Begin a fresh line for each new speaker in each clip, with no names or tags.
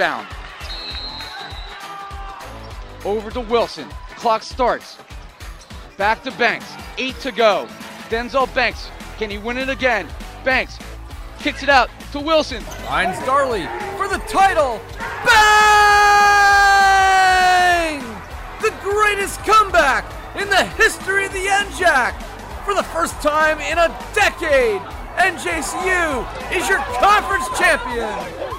rebound. Over to Wilson. Clock starts. Back to Banks. Eight to go. Denzel Banks. Can he win it again? Banks kicks it out to Wilson.
Finds Darley for the title. Bang! The greatest comeback in the history of the NJAC. For the first time in a decade, NJCU is your conference champion.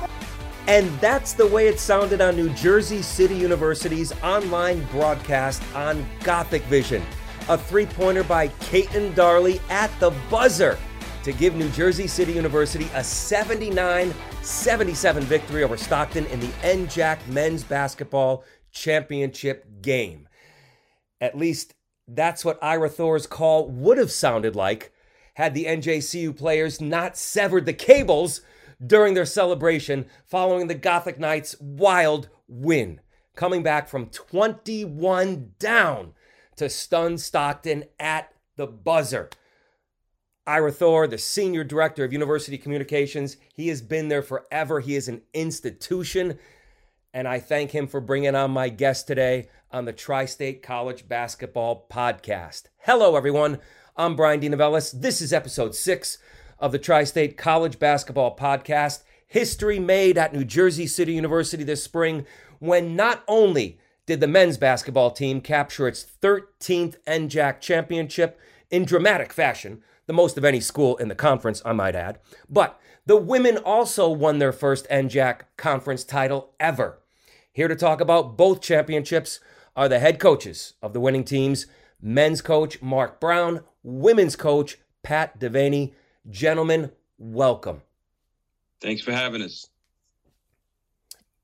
And that's the way it sounded on New Jersey City University's online broadcast on Gothic Vision. A three pointer by Caden Darley at the buzzer to give New Jersey City University a 79 77 victory over Stockton in the NJAC men's basketball championship game. At least that's what Ira Thor's call would have sounded like had the NJCU players not severed the cables during their celebration following the Gothic Knights' wild win, coming back from 21 down to stun Stockton at the buzzer. Ira Thor, the senior director of University Communications, he has been there forever. He is an institution. And I thank him for bringing on my guest today on the Tri State College Basketball Podcast. Hello, everyone. I'm Bryan DeNovellis. This is episode six of the Tri State College Basketball Podcast. History made at New Jersey City University this spring when not only did the men's basketball team capture its 13th NJAC championship in dramatic fashion, the most of any school in the conference, I might add, but the women also won their first NJAC conference title ever. Here to talk about both championships are the head coaches of the winning teams men's coach Marc Brown, women's coach Pat Devaney. Gentlemen, welcome.
Thanks for having us.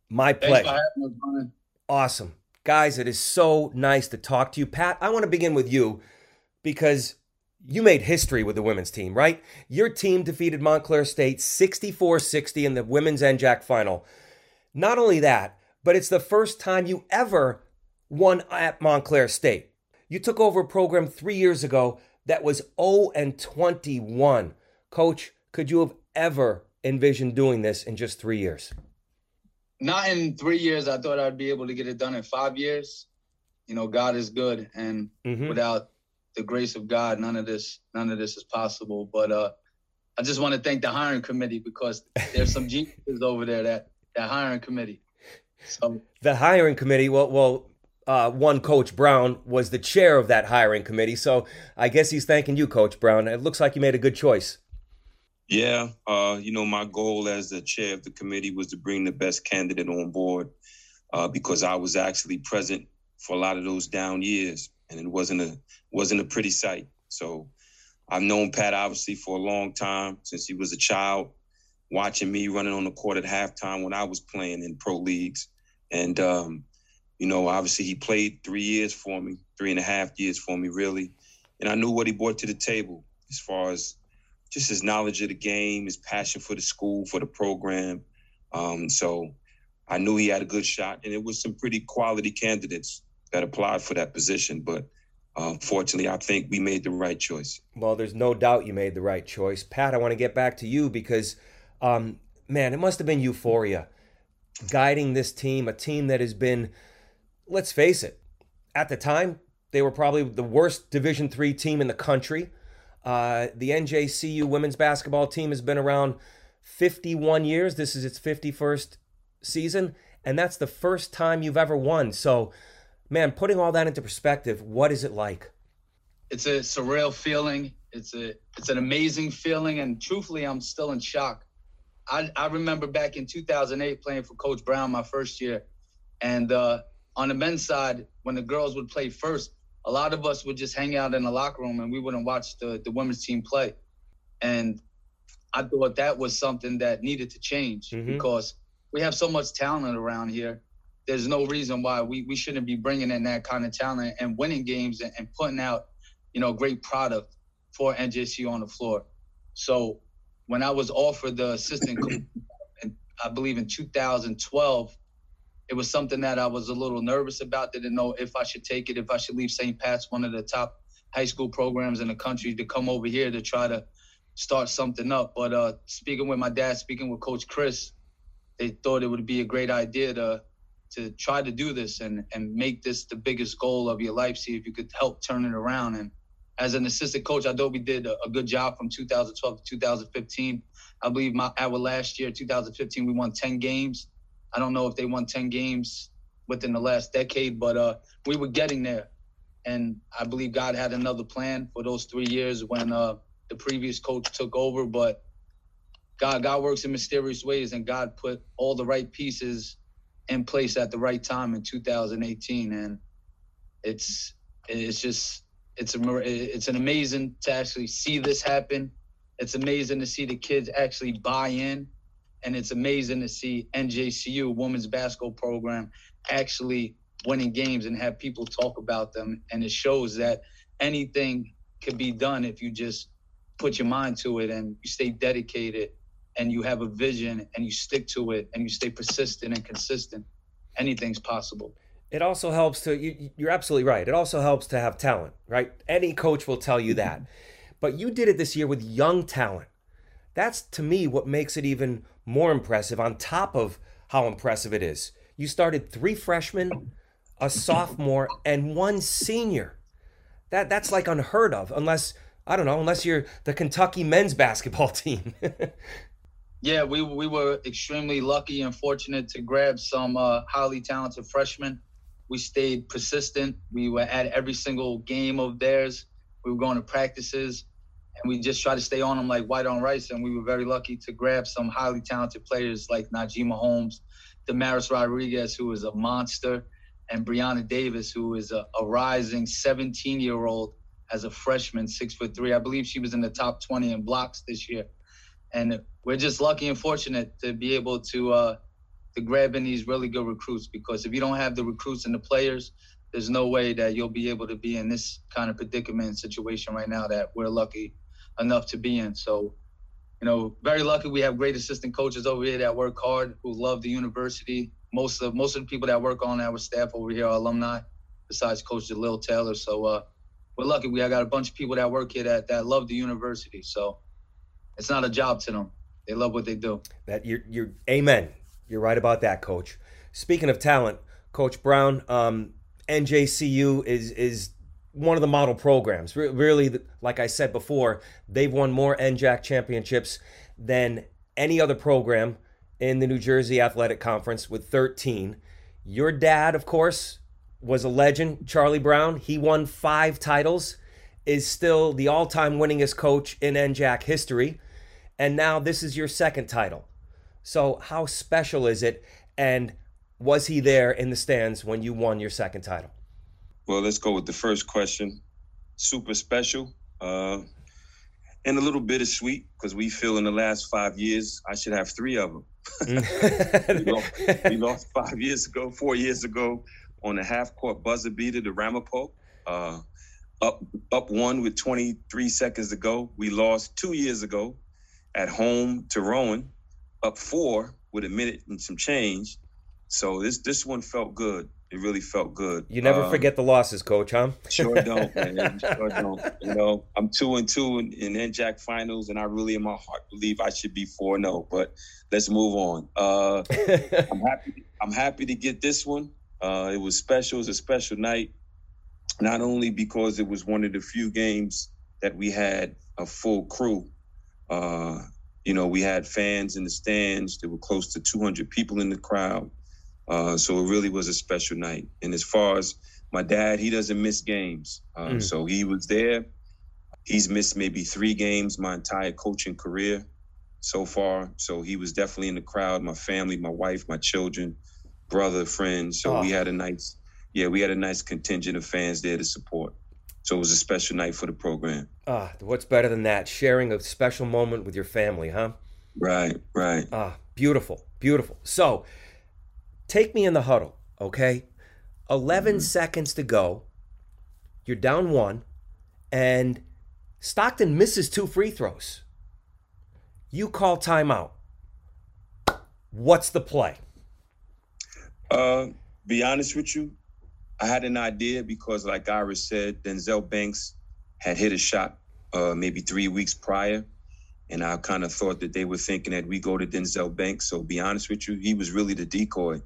My pleasure. Us, awesome. Guys, it is so nice to talk to you. Pat, I want to begin with you because you made history with the women's team, right? Your team defeated Montclair State 64 60 in the women's NJAC final. Not only that, but it's the first time you ever won at Montclair State. You took over a program three years ago that was 0 and 21. Coach, could you have ever envisioned doing this in just three years?
Not in three years. I thought I'd be able to get it done in five years. You know, God is good, and mm-hmm. without the grace of God, none of this, none of this is possible. But uh, I just want to thank the hiring committee because there's some geniuses over there that that hiring committee.
So the hiring committee, well, well, uh, one Coach Brown was the chair of that hiring committee. So I guess he's thanking you, Coach Brown. It looks like you made a good choice.
Yeah, uh, you know, my goal as the chair of the committee was to bring the best candidate on board uh, because I was actually present for a lot of those down years, and it wasn't a wasn't a pretty sight. So I've known Pat obviously for a long time since he was a child, watching me running on the court at halftime when I was playing in pro leagues, and um, you know, obviously he played three years for me, three and a half years for me, really. And I knew what he brought to the table as far as just his knowledge of the game, his passion for the school, for the program. Um, so I knew he had a good shot, and it was some pretty quality candidates that applied for that position. But uh, fortunately, I think we made the right choice.
Well, there's no doubt you made the right choice. Pat, I want to get back to you because, um, man, it must have been euphoria guiding this team, a team that has been – let's face it, at the time they were probably the worst Division three team in the country. Uh, the NJCU women's basketball team has been around 51 years. This is its 51st season, and that's the first time you've ever won. So, man, putting all that into perspective, what is it like?
It's a surreal feeling. It's a it's an amazing feeling, and truthfully, I'm still in shock. I, I remember back in 2008 playing for Coach Brown my first year, and uh, on the men's side, when the girls would play first, a lot of us would just hang out in the locker room and we wouldn't watch the, the women's team play. And I thought that was something that needed to change mm-hmm. because we have so much talent around here. There's no reason why we, we shouldn't be bringing in that kind of talent and winning games and, and putting out, you know, great product for NJCU on the floor. So when I was offered the assistant coach, I believe in 2012, it was something that I was a little nervous about. Didn't know if I should take it, if I should leave St. Pat's, one of the top high school programs in the country, to come over here to try to start something up. But uh, speaking with my dad, speaking with Coach Chris, they thought it would be a great idea to to try to do this and and make this the biggest goal of your life. See if you could help turn it around. And as an assistant coach, I thought we did a, a good job from 2012 to 2015. I believe my our last year, 2015, we won 10 games. I don't know if they won 10 games within the last decade, but uh, we were getting there. And I believe God had another plan for those three years when uh, the previous coach took over. But God, God works in mysterious ways, and God put all the right pieces in place at the right time in 2018. And it's it's just it's a it's an amazing to actually see this happen. It's amazing to see the kids actually buy in, and it's amazing to see NJCU women's basketball program actually winning games and have people talk about them. And it shows that anything can be done if you just put your mind to it and you stay dedicated and you have a vision and you stick to it and you stay persistent and consistent. Anything's possible.
It also helps to, you, you're absolutely right. It also helps to have talent, right? Any coach will tell you that. But you did it this year with young talent. That's to me what makes it even more impressive on top of how impressive it is. You started three freshmen, a sophomore, and one senior. That that's like unheard of, unless I don't know, unless you're the Kentucky men's basketball team.
yeah, we we were extremely lucky and fortunate to grab some uh, highly talented freshmen. We stayed persistent. We were at every single game of theirs. We were going to practices, and we just tried to stay on them like white on rice. And we were very lucky to grab some highly talented players like Najima Holmes, Damaris Rodriguez, who is a monster, and Brianna Davis, who is a, a rising 17 year old as a freshman, six foot three. I believe she was in the top 20 in blocks this year. And we're just lucky and fortunate to be able to uh, to grab in these really good recruits because if you don't have the recruits and the players, there's no way that you'll be able to be in this kind of predicament situation right now that we're lucky enough to be in. So you know, very lucky we have great assistant coaches over here that work hard, who love the university. Most of most of the people that work on our staff over here are alumni, besides Coach Jalil Taylor. So uh, we're lucky. We got a bunch of people that work here that that love the university. So it's not a job to them. They love what they do.
That you're you're amen. You're right about that, Coach. Speaking of talent, Coach Brown, um, NJCU is is one of the model programs. really, like I said before, they've won more NJAC championships than any other program in the New Jersey Athletic Conference with 13. Your dad, of course, was a legend, Charlie Brown. He won five titles, is still the all time winningest coach in NJAC history. And now this is your second title. So, how special is it? And was he there in the stands when you won your second title?
Well, let's go with the first question. Super special. Uh, and a little bittersweet because we feel in the last five years I should have three of them. we, lost, we, lost, five years ago, four years ago, on a half court buzzer beater to Ramapo. Uh, up up one with 23 seconds to go. We lost two years ago at home to Rowan, up four with a minute and some change. So this this one felt good it really felt good.
You never um, forget the losses, coach, huh?
sure don't, man. Sure don't. You know, I'm two and two in, in NJAC finals, and I really, in my heart, believe I should be four zero. Oh, but let's move on. Uh, I'm happy. I'm happy to get this one. Uh, it was special. It was a special night, not only because it was one of the few games that we had a full crew. Uh, you know, we had fans in the stands. There were close to 200 people in the crowd. Uh, so it really was a special night. And as far as my dad, he doesn't miss games. Uh, mm. So he was there. He's missed maybe three games my entire coaching career so far. So he was definitely in the crowd. My family, my wife, my children, brother, friends. So oh. we had a nice, yeah, we had a nice contingent of fans there to support. So it was a special night for the program.
Ah, what's better than that? Sharing a special moment with your family, huh?
Right, right.
Ah, beautiful, beautiful. So Take me in the huddle, okay? 11 mm-hmm. seconds to go. You're down one, and Stockton misses two free throws. You call timeout. What's the play?
Uh, be honest with you, I had an idea because, like Iris said, Denzel Banks had hit a shot uh, maybe three weeks prior, and I kind of thought that they were thinking that we go to Denzel Banks. So be honest with you, he was really the decoy.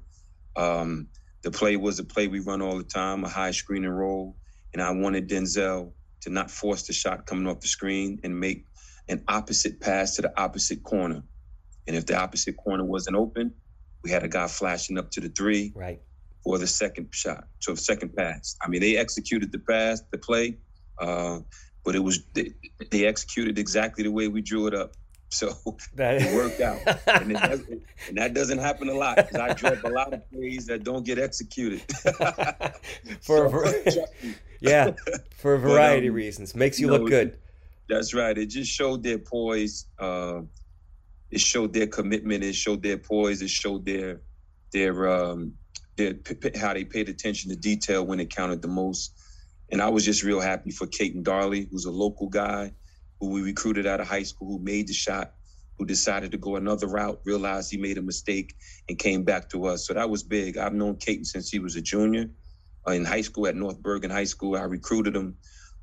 Um, the play was a play we run all the time, a high screen and roll, and I wanted Denzel to not force the shot coming off the screen and make an opposite pass to the opposite corner. And if the opposite corner wasn't open, we had a guy flashing up to the three
right.
for the second shot, so second pass. I mean, they executed the pass, the play, uh, but it was they, they, executed exactly the way we drew it up. So that it worked out, and, and, that doesn't happen a lot because I drop a lot of plays that don't get executed.
for so, yeah, for a variety but, um, of reasons, makes you, you know, look good.
That's right. It just showed their poise. Uh, it showed their commitment. It showed their poise. It showed their their um, their how they paid attention to detail when it counted the most. And I was just real happy for Caden Darley, who's a local guy who we recruited out of high school, who made the shot, who decided to go another route, realized he made a mistake, and came back to us. So that was big. I've known Caden since he was a junior uh, in high school at North Bergen High School. I recruited him.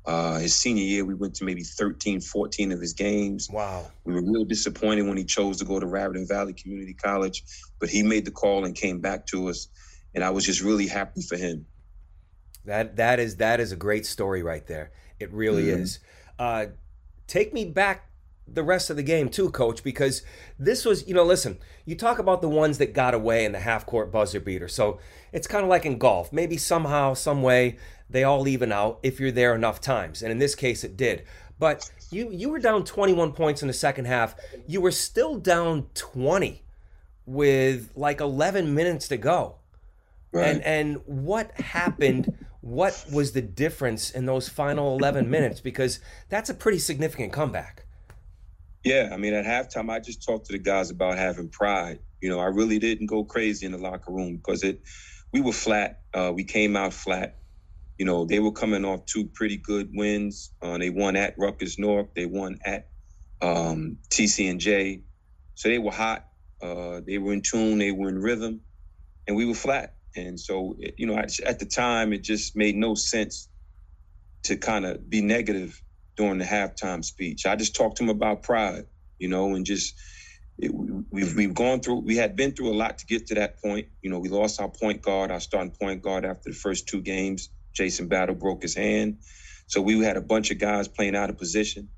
Uh, his senior year, we went to maybe 13, 14 of his games.
Wow.
We were real disappointed when he chose to go to Raritan Valley Community College, but he made the call and came back to us. And I was just really happy for him.
That that is that is a great story right there. It really mm-hmm. is. Uh, take me back the rest of the game too, coach, because this was, you know, listen, you talk about the ones that got away in the half court buzzer beater. So it's kind of like in golf. Maybe somehow, some way, they all even out if you're there enough times. And in this case, it did. But you you were down 21 points in the second half. You were still down 20 with like 11 minutes to go. Right. And and what happened? What was the difference in those final 11 minutes? Because that's a pretty significant comeback.
Yeah, I mean, at halftime, I just talked to the guys about having pride. You know, I really didn't go crazy in the locker room because it, we were flat. Uh, we came out flat. You know, they were coming off two pretty good wins. Uh, they won at Rutgers Newark. They won at um, TCNJ. So they were hot. Uh, they were in tune. They were in rhythm, and we were flat. And so, you know, at the time, it just made no sense to kind of be negative during the halftime speech. I just talked to him about pride, you know, and just it, we've we've gone through. We had been through a lot to get to that point. You know, we lost our point guard, our starting point guard, after the first two games. Jason Battle broke his hand, so we had a bunch of guys playing out of position.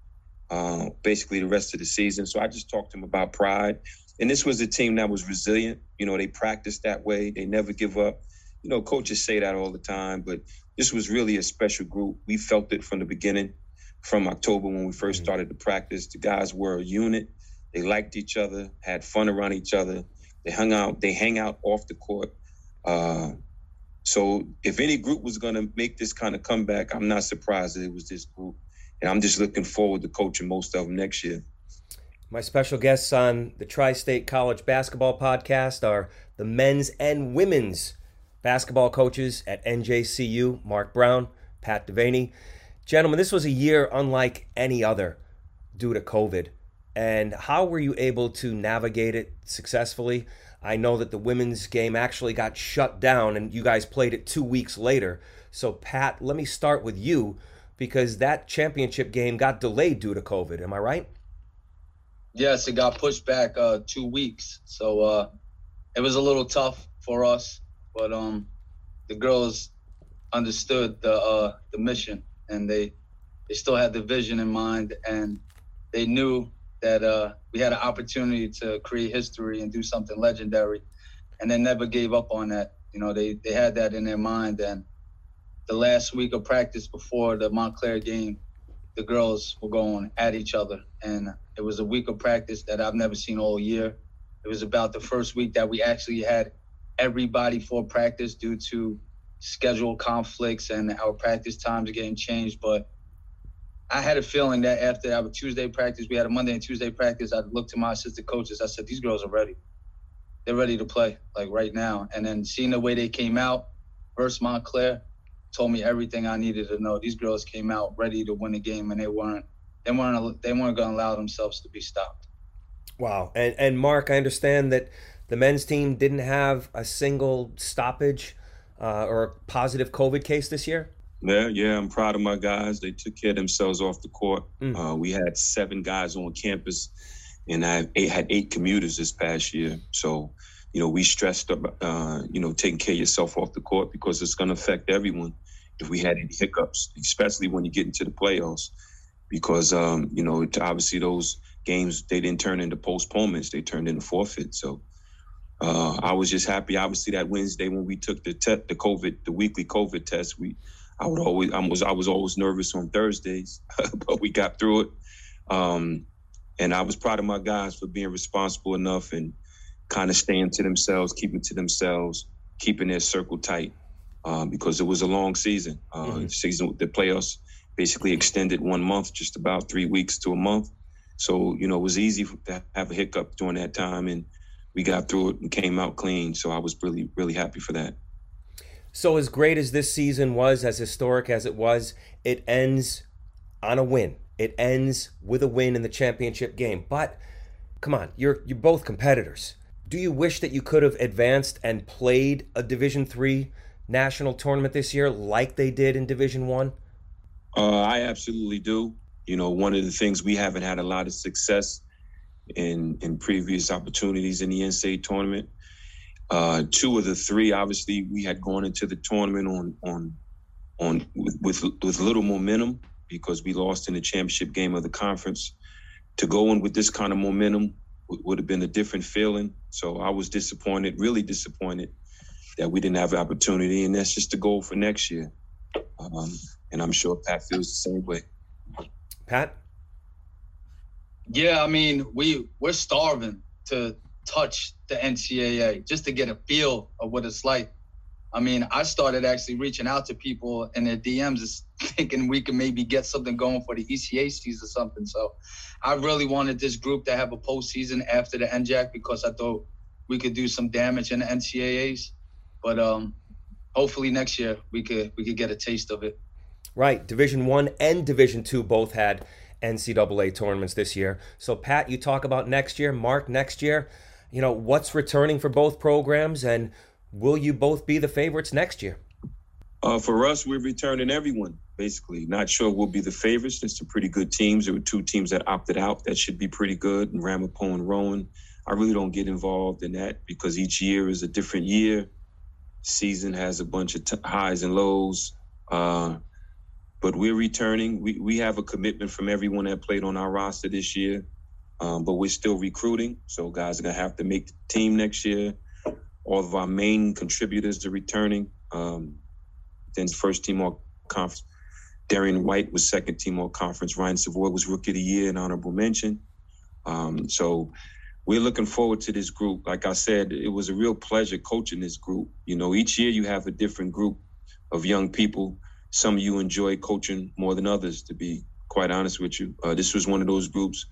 Uh, basically, the rest of the season. So I just talked to him about pride and this was a team that was resilient. You know, they practiced that way. They never give up. You know, coaches say that all the time, but this was really a special group. We felt it from the beginning, from October when we 1st mm-hmm. started to practice. The guys were a unit. They liked each other, had fun around each other. They hung out. They hang out off the court. Uh, so if any group was going to make this kind of comeback, I'm not surprised that it was this group. And I'm just looking forward to coaching most of them next year.
My special guests on the Tri State College Basketball Podcast are the men's and women's basketball coaches at NJCU, Marc Brown, Pat Devaney. Gentlemen, this was a year unlike any other due to COVID. And how were you able to navigate it successfully? I know that the women's game actually got shut down and you guys played it two weeks later. So, Pat, let me start with you because that championship game got delayed due to COVID. Am I right?
Yes, it got pushed back uh, two weeks, so uh, it was a little tough for us. But um, the girls understood the uh, the mission, and they they still had the vision in mind, and they knew that uh, we had an opportunity to create history and do something legendary, and they never gave up on that. You know, they they had that in their mind, and the last week of practice before the Montclair game, the girls were going at each other, and it was a week of practice that I've never seen all year. It was about the first week that we actually had everybody for practice due to schedule conflicts and our practice times getting changed. But I had a feeling that after our Tuesday practice, we had a Monday and Tuesday practice. I looked to my assistant coaches. I said, "These girls are ready. They're ready to play like right now." And then seeing the way they came out versus Montclair told me everything I needed to know. These girls came out ready to win the game, and they weren't they weren't they weren't going to allow themselves to be stopped.
Wow. And and Marc, I understand that the men's team didn't have a single stoppage uh, or a positive COVID case this year.
Yeah, yeah, I'm proud of my guys. They took care of themselves off the court. Mm. Uh, we had seven guys on campus, and I had eight commuters this past year. So, you know, we stressed about, uh, you know, taking care of yourself off the court because it's going to affect everyone if we had any hiccups, especially when you get into the playoffs. Because, um, you know, obviously those games, they didn't turn into postponements, they turned into forfeits. So, uh, I was just happy. Obviously, that Wednesday when we took the te- the COVID, the weekly COVID test, we I would always I was I was always nervous on Thursdays, but we got through it. Um, and I was proud of my guys for being responsible enough and kind of staying to themselves, keeping to themselves, keeping their circle tight, um, because it was a long season. Uh, mm-hmm. Season with the playoffs basically extended one month, just about three weeks to a month. So you know it was easy to have a hiccup during that time, and we got through it and came out clean. So I was really really happy for that.
So, as great as this season was, as historic as it was, it ends on a win. It ends with a win in the championship game. But come on, you're you're both competitors. Do you wish that you could have advanced and played a Division Three national tournament this year, like they did in Division One?
Uh, I absolutely do. You know, one of the things we haven't had a lot of success in in previous opportunities in the NCAA tournament uh, two of the three, obviously, we had gone into the tournament on on on with, with, little momentum because we lost in the championship game of the conference. To go in with this kind of momentum w- would have been a different feeling. So I was disappointed, really disappointed, that we didn't have the opportunity, and that's just the goal for next year. Um, and I'm sure Pat feels the same way.
Pat.
Yeah, I mean, we we're starving to touch the NCAA just to get a feel of what it's like. I mean, I started actually reaching out to people in their DMs, thinking we could maybe get something going for the ECACs or something. So, I really wanted this group to have a postseason after the NJAC because I thought we could do some damage in the NCAAs. But um, hopefully next year we could we could get a taste of it.
Right, Division One and Division Two both had NCAA tournaments this year. So, Pat, you talk about next year. Marc, next year you know, what's returning for both programs, and will you both be the favorites next year?
Uh, for us, we're returning everyone, basically. Not sure we'll be the favorites. There's some pretty good teams. There were two teams that opted out that should be pretty good, and Ramapo and Rowan. I really don't get involved in that because each year is a different year. Season has a bunch of t- highs and lows. Uh, but we're returning. We, we have a commitment from everyone that played on our roster this year. Um, but we're still recruiting, so guys are gonna have to make the team next year. All of our main contributors are returning. Um, then first team all conference. Darian White was second team all conference. Ryan Savoy was rookie of the year and honorable mention. Um, so we're looking forward to this group. Like I said, it was a real pleasure coaching this group. You know, each year you have a different group of young people. Some of you enjoy coaching more than others, to be quite honest with you. Uh, this was one of those groups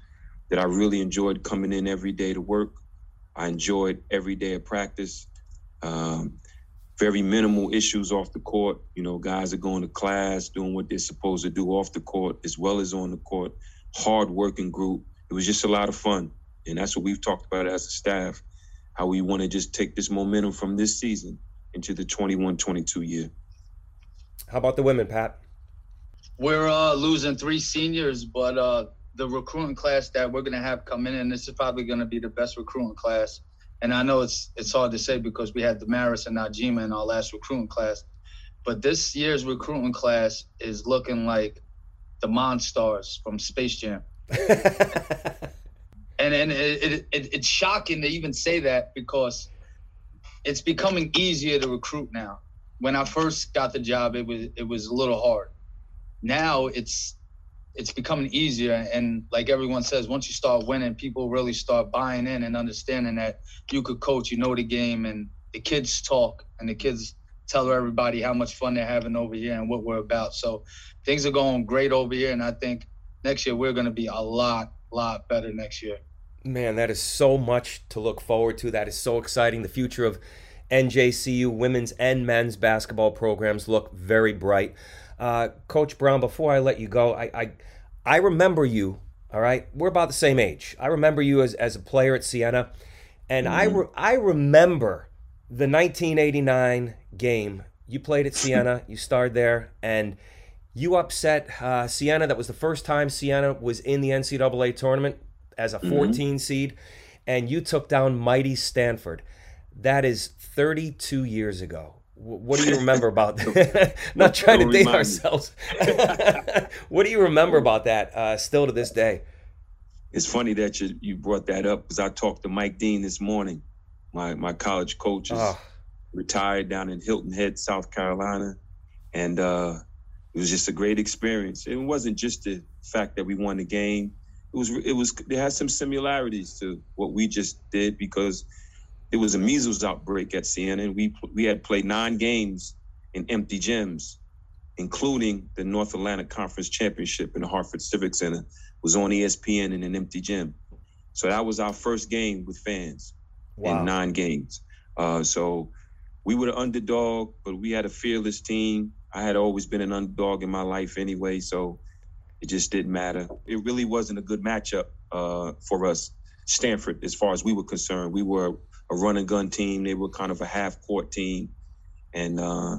that I really enjoyed coming in every day to work. I enjoyed every day of practice. Um, very minimal issues off the court. You know, guys are going to class, doing what they're supposed to do off the court as well as on the court. Hard working group. It was just a lot of fun. And that's what we've talked about as a staff, how we want to just take this momentum from this season into the 21 22 year.
How about the women, Pat?
We're uh, losing three seniors, but uh, the recruiting class that we're going to have come in, and this is probably going to be the best recruiting class. And I know it's it's hard to say because we had Damaris and Najima in our last recruiting class, but this year's recruiting class is looking like the Monstars from Space Jam. and and it, it, it, it's shocking to even say that because it's becoming easier to recruit now. When I first got the job, it was it was a little hard. Now it's it's becoming easier. And like everyone says, once you start winning, people really start buying in and understanding that you could coach, you know the game, and the kids talk and the kids tell everybody how much fun they're having over here and what we're about. So things are going great over here, and I think next year we're going to be a lot, lot better next year.
Man, that is so much to look forward to. That is so exciting. The future of NJCU women's and men's basketball programs look very bright. Uh, Coach Brown, before I let you go, I, I, I remember you. All right, we're about the same age. I remember you as, as a player at Siena, and mm-hmm. I re- I remember the 1989 game you played at Siena, you starred there, and you upset uh, Siena. That was the first time Siena was in the NCAA tournament as a
Mm-hmm.
14 seed, and you took down mighty Stanford. That is 32 years ago. What do you remember about that? Not trying to date ourselves. what do you remember about that uh, still to this day?
It's funny that you, you brought that up because I talked to Mike Deane this morning. My my college coach is
Oh,
retired down in Hilton Head, South Carolina, and uh, it was just a great experience. It wasn't just the fact that we won the game. It was it was it had some similarities to what we just did because it was a measles outbreak at Siena, and we we had played nine games in empty gyms, including the North Atlantic Conference Championship in the Hartford Civic Center was on ESPN in an empty gym. So that was our first game with fans
wow.
in nine games. Uh, so we were the underdog, but we had a fearless team. I had always been an underdog in my life anyway, so it just didn't matter. It really wasn't a good matchup uh, for us, Stanford, as far as we were concerned. We were a run and gun team. They were kind of a half court team, and uh,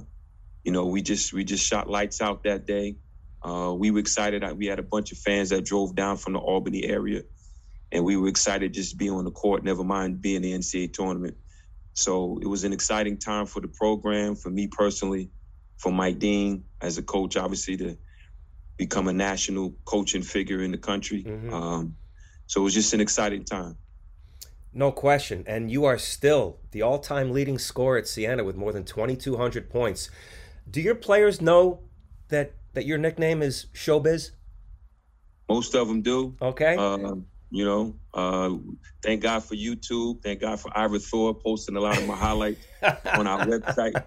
you know we just we just shot lights out that day. Uh, we were excited. We had a bunch of fans that drove down from the Albany area, and we were excited just to be on the court. Never mind being in the NCAA tournament. So it was an exciting time for the program, for me personally, for Mike Deane as a coach, obviously to become a national coaching figure in the country.
Mhm.
Um, so it was just an exciting time.
No question. And you are still the all time leading scorer at Siena with more than 2,200 points. Do your players know that, that your nickname is Showbiz?
Most of them do.
Okay.
Um, you know, uh, thank God for YouTube. Thank God for Ira Thor posting a lot of my highlights on our website.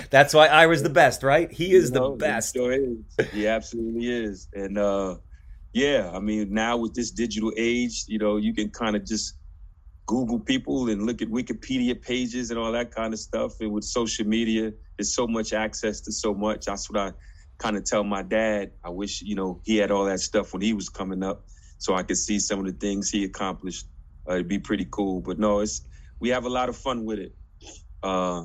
That's why Ira's the best, right? He is
You know,
the best.
He sure is. He absolutely is. And uh, yeah, I mean, now with this digital age, you know, you can kind of just Google people and look at Wikipedia pages and all that kind of stuff. And with social media, there's so much access to so much. That's what I kind of tell my dad. I wish, you know, he had all that stuff when he was coming up so I could see some of the things he accomplished. Uh, it'd be pretty cool. But no, it's we have a lot of fun with it. Uh,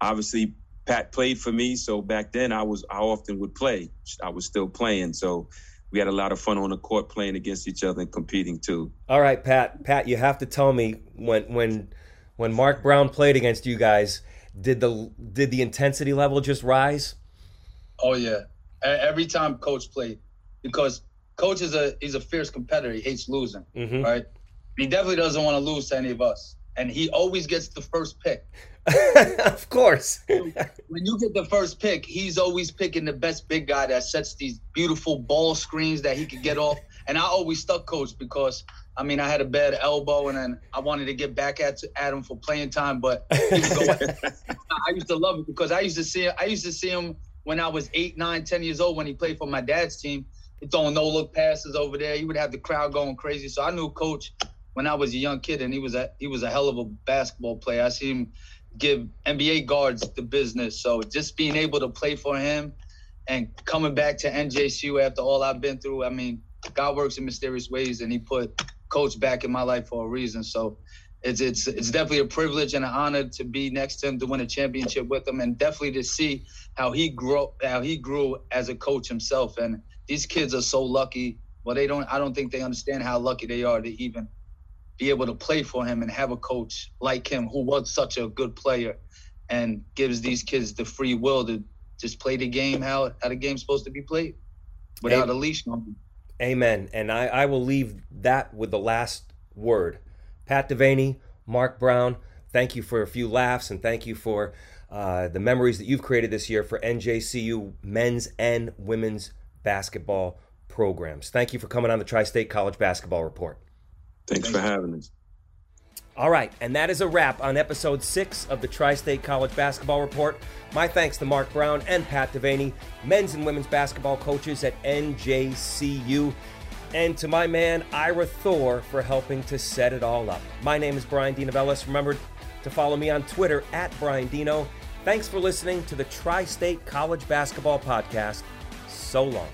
obviously, Pat played for me, so back then I was I often would play. I was still playing, so we had a lot of fun on the court playing against each other and competing too.
All right, Pat. Pat, you have to tell me when when when Marc Brown played against you guys, did the did the intensity level just rise?
Oh yeah, every time coach played, because coach is a he's a fierce competitor. He hates losing,
Mm-hmm.
right? He definitely doesn't want to lose to any of us, and he always gets the first pick.
of course.
When you get the first pick, he's always picking the best big guy that sets these beautiful ball screens that he could get off. And I always stuck coach because I mean I had a bad elbow, and then I wanted to get back at at him for playing time, but he would go I used to love it because I used to see I used to see him when I was eight, nine, ten years old when he played for my dad's team. He throwing no look passes over there. He would have the crowd going crazy. So I knew coach when I was a young kid, and he was a he was a hell of a basketball player. I see him give NBA guards the business. So just being able to play for him and coming back to NJCU after all I've been through, I mean, God works in mysterious ways, and He put coach back in my life for a reason. So it's it's it's definitely a privilege and an honor to be next to him to win a championship with him, and definitely to see how he grew how he grew as a coach himself. And these kids are so lucky. Well, they don't. I don't think they understand how lucky they are to even be able to play for him and have a coach like him who was such a good player and gives these kids the free will to just play the game how how the game's supposed to be played without a leash on them.
Amen. And I, I will leave that with the last word. Pat Devaney, Marc Brown, thank you for a few laughs and thank you for uh, the memories that you've created this year for NJCU men's and women's basketball programs. Thank you for coming on the Tri State College Basketball Report.
Thanks for having us.
All right, and that is a wrap on episode six of the Tri State College Basketball Report. My thanks to Marc Brown and Pat Devaney, men's and women's basketball coaches at NJCU, and to my man Ira Thor for helping to set it all up. My name is Bryan DeNovellis. Remember to follow me on Twitter at Brian Dino. Thanks for listening to the Tri State College Basketball Podcast. So long.